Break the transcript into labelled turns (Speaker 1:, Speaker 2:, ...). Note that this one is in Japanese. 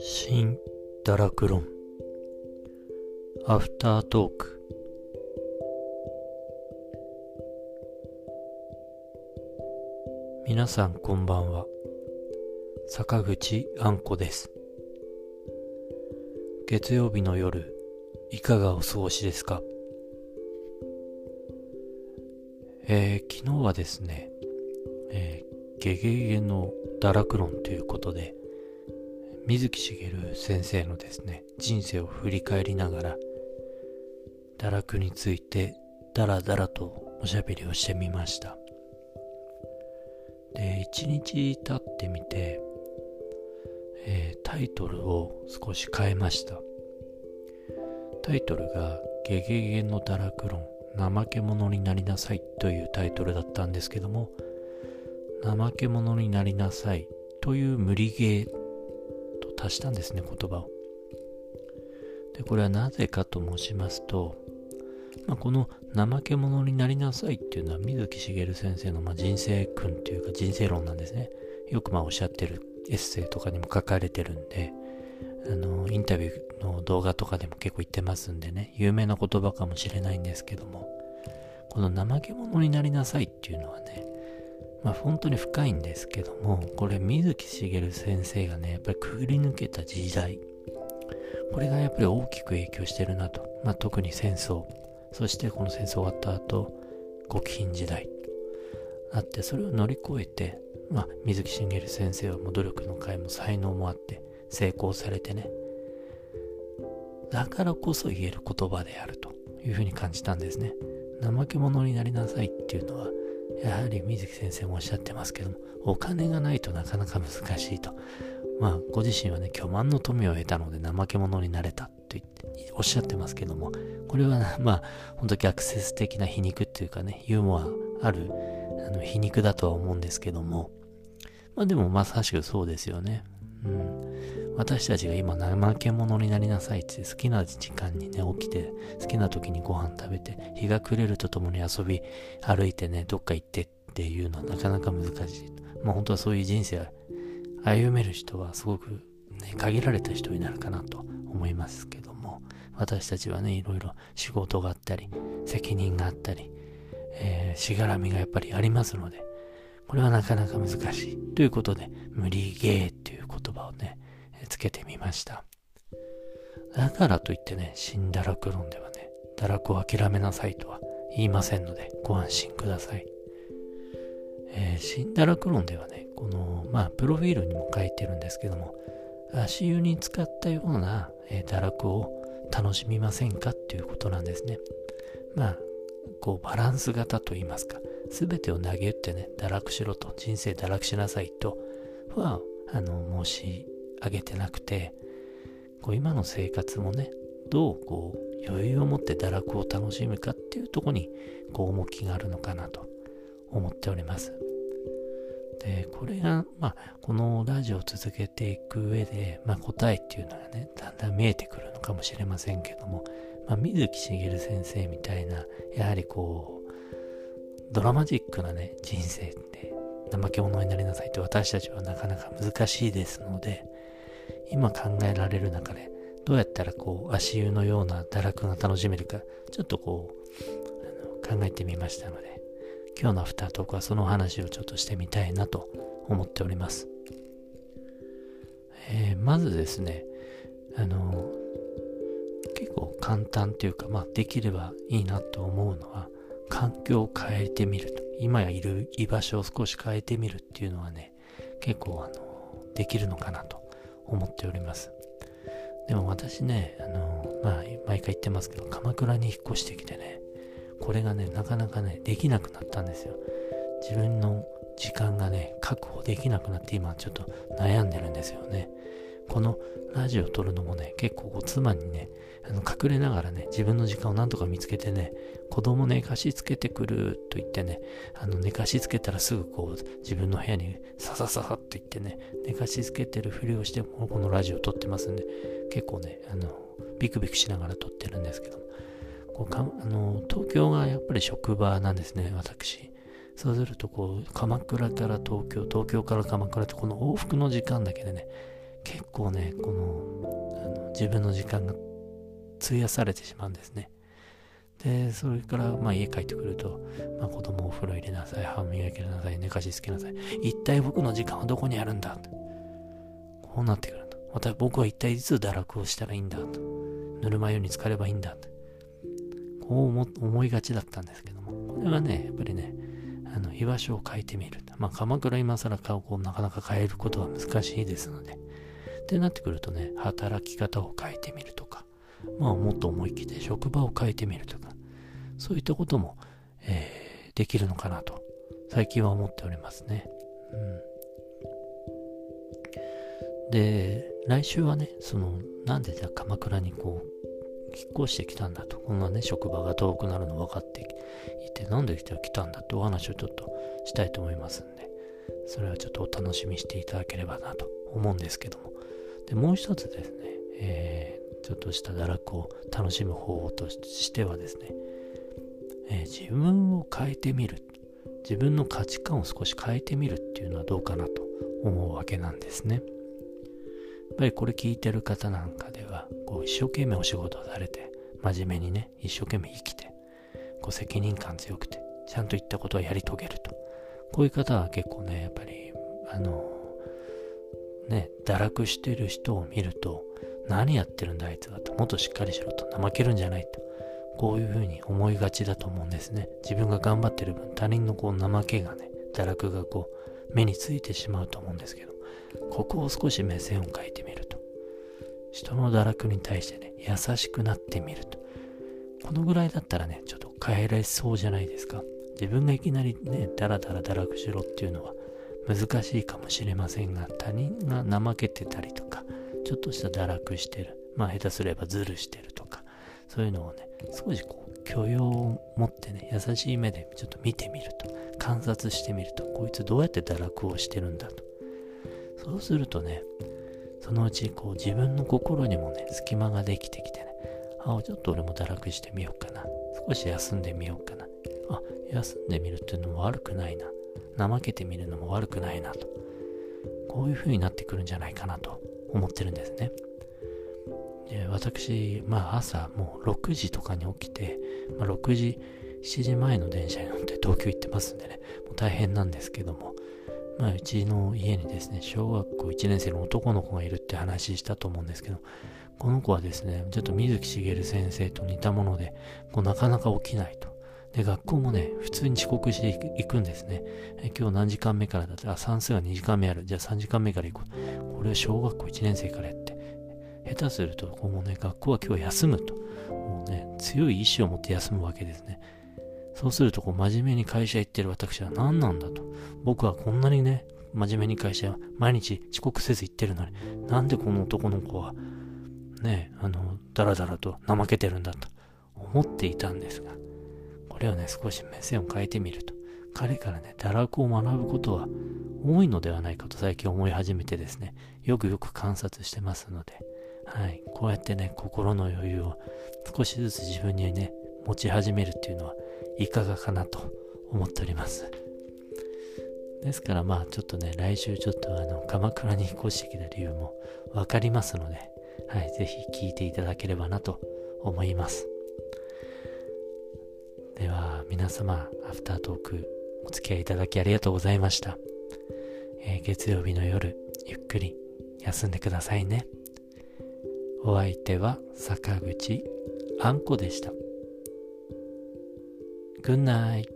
Speaker 1: 新堕落論。アフタートーク皆さんこんばんは。坂口あんこです。月曜日の夜いかがお過ごしですか？えー、昨日はですね、ゲゲゲの堕落論ということで水木しげる先生のですね人生を振り返りながら堕落についてダラダラとおしゃべりをしてみました。で一日経ってみて、えー、タイトルを少し変えました。タイトルが「ゲゲゲの堕落論怠け者になりなさい」というタイトルだったんですけども怠け者になりなさいという無理ゲーと足したんですね、言葉を。で、これはなぜかと申しますと、まあ、この怠け者になりなさいっていうのは水木しげる先生のま人生訓っていうか人生論なんですね。よくまあおっしゃってるエッセイとかにも書かれてるんで、あの、インタビューの動画とかでも結構言ってますんでね、有名な言葉かもしれないんですけども、この怠け者になりなさいっていうのはね、まあ本当に深いんですけども、これ水木しげる先生がね、やっぱりくぐり抜けた時代、これがやっぱり大きく影響してるなと。まあ特に戦争、そしてこの戦争終わった後、極貧時代あって、それを乗り越えて、まあ水木しげる先生はもう努力の甲斐も才能もあって成功されてね、だからこそ言える言葉であるというふうに感じたんですね。怠け者になりなさいっていうのは、やはり水木先生もおっしゃってますけども、お金がないとなかなか難しいと。まあ、ご自身はね、巨万の富を得たので怠け者になれたと言っておっしゃってますけども、これは、まあ、本当逆説的な皮肉っていうかね、ユーモアあるあの皮肉だとは思うんですけども、まあでもまさしくそうですよね。うん。私たちが今怠け者になりなさいって好きな時間にね、起きて、好きな時にご飯食べて、日が暮れるとともに遊び、歩いてね、どっか行ってっていうのはなかなか難しい。まあ本当はそういう人生歩める人はすごくね、限られた人になるかなと思いますけども、私たちはね、いろいろ仕事があったり、責任があったり、えー、しがらみがやっぱりありますので、これはなかなか難しい。ということで、無理ゲーっていう言葉をね、つけてみました。だからといってね、新堕落論ではね、堕落を諦めなさいとは言いませんので、ご安心ください。えー、新堕落論ではね、この、まあ、プロフィールにも書いてるんですけども、足湯に使ったような、えー、堕落を楽しみませんかっていうことなんですね。まあ、こう、バランス型と言いますか、すべてを投げ打ってね、堕落しろと、人生堕落しなさいとは、あの、申し上げてなくて、こう今の生活もね、どうこう余裕を持って堕落を楽しむかっていうとこにこう重きがあるのかなと思っております。で、これが、まあ、このラジオを続けていく上で、まあ、答えっていうのがね、だんだん見えてくるのかもしれませんけども、まあ、水木しげる先生みたいな、やはりこう、ドラマチックなね、人生って怠け者になりなさいって私たちはなかなか難しいですので、今考えられる中で、どうやったらこう、足湯のような堕落が楽しめるか、ちょっとこう、あの考えてみましたので、今日のアフタートークはその話をちょっとしてみたいなと思っております。えー、まずですね、あの、結構簡単というか、まあ、できればいいなと思うのは、環境を変えてみると。今やいる居場所を少し変えてみるっていうのはね、結構あの、できるのかなと思っております。でも私ね、あの、まあ、毎回言ってますけど、鎌倉に引っ越してきてね、これがね、なかなかね、できなくなったんですよ。自分の時間がね、確保できなくなって今ちょっと悩んでるんですよね。このラジオ撮るのもね、結構妻にね、あの隠れながらね、自分の時間をなんとか見つけてね、子供寝かしつけてくると言ってね、あの寝かしつけたらすぐこう自分の部屋にささささって言ってね、寝かしつけてるふりをしてもこのラジオ撮ってますんで、結構ね、あの、ビクビクしながら撮ってるんですけど、こうかあの東京がやっぱり職場なんですね、私。そうするとこう鎌倉から東京東京から鎌倉ってこの往復の時間だけでね結構ねこのあの自分の時間が費やされてしまうんですね。でそれからまあ家帰ってくると、まあ、子供お風呂入れなさい歯磨きなさい寝かしつけなさい。一体僕の時間はどこにあるんだと。こうなってくると。また僕は一体いつ堕落をしたらいいんだと。ぬるま湯に浸かればいいんだと。こう思いがちだったんですけども。これはねやっぱりねあの居場所を変えてみるまあ鎌倉今更顔をなかなか変えることは難しいですので。ってなってくるとね働き方を変えてみるとかまあもっと思い切って職場を変えてみるとかそういったことも、えー、できるのかなと最近は思っておりますね。うん、で、来週はね、その、なんでじゃあ鎌倉にこう、引っ越してきたんだと。こんなね、職場が遠くなるの分かっていて、なんで来たんだってお話をちょっとしたいと思いますんで、それはちょっとお楽しみしていただければなと思うんですけども。で、もう一つですね、えー、ちょっとした堕落を楽しむ方法としてはですね、えー、自分を変えてみる。自分の価値観を少し変えてみるっていうのはどうかなと思うわけなんですね。やっぱりこれ聞いてる方なんかでは、こう一生懸命お仕事をされて、真面目にね、一生懸命生きて、こう責任感強くて、ちゃんと言ったことはやり遂げると。こういう方は結構ね、やっぱり、あの、ね、堕落してる人を見ると、何やってるんだあいつはと、もっとしっかりしろと、怠けるんじゃないと。こういうふうに思いがちだと思うんですね。自分が頑張ってる分、他人のこう怠けがね、堕落がこう、目についてしまうと思うんですけど、ここを少し目線を変えてみると。人の堕落に対してね、優しくなってみると。このぐらいだったらね、ちょっと変えられそうじゃないですか。自分がいきなりね、ダラダラ堕落しろっていうのは難しいかもしれませんが、他人が怠けてたりとか、ちょっとした堕落してる。まあ下手すればズルしてるとか、そういうのをね、少しこう許容を持ってね、優しい目でちょっと見てみると、観察してみると、こいつどうやって堕落をしてるんだと。そうするとね、そのうちこう自分の心にもね、隙間ができてきてね、あ、ちょっと俺も堕落してみようかな。少し休んでみようかな。あ、休んでみるっていうのも悪くないな。怠けてみるのも悪くないなと。こういう風になってくるんじゃないかなと思ってるんですね。で私、まあ朝もう6時とかに起きて、まあ、6時、7時前の電車に乗って東京行ってますんでね、もう大変なんですけども、まあうちの家にですね、小学校1年生の男の子がいるって話したと思うんですけど、この子はですね、ちょっと水木しげる先生と似たもので、こうなかなか起きないと。で、学校もね、普通に遅刻していくんですね。え今日何時間目からだった？ら、算数が2時間目ある。じゃあ3時間目から行こう。これは小学校1年生からやって。下手すると、こうもうね、学校は今日休むと。もうね、強い意志を持って休むわけですね。そうすると、こう、真面目に会社行ってる私は何なんだと。僕はこんなにね、真面目に会社、毎日遅刻せず行ってるのに、なんでこの男の子は、ね、あの、だらだらと怠けてるんだと思っていたんですが、これをね、少し目線を変えてみると、彼からね、堕落を学ぶことは多いのではないかと最近思い始めてですね、よくよく観察してますので、はい。こうやってね、心の余裕を少しずつ自分にね、持ち始めるっていうのはいかがかなと思っております。ですからまあちょっとね、来週ちょっとあの、鎌倉に引っ越してきた理由もわかりますので、はい、ぜひ聞いていただければなと思います。では皆様、アフタートークお付き合いいただきありがとうございました。えー、月曜日の夜、ゆっくり休んでくださいね。お相手は坂口あんこでした。Good night.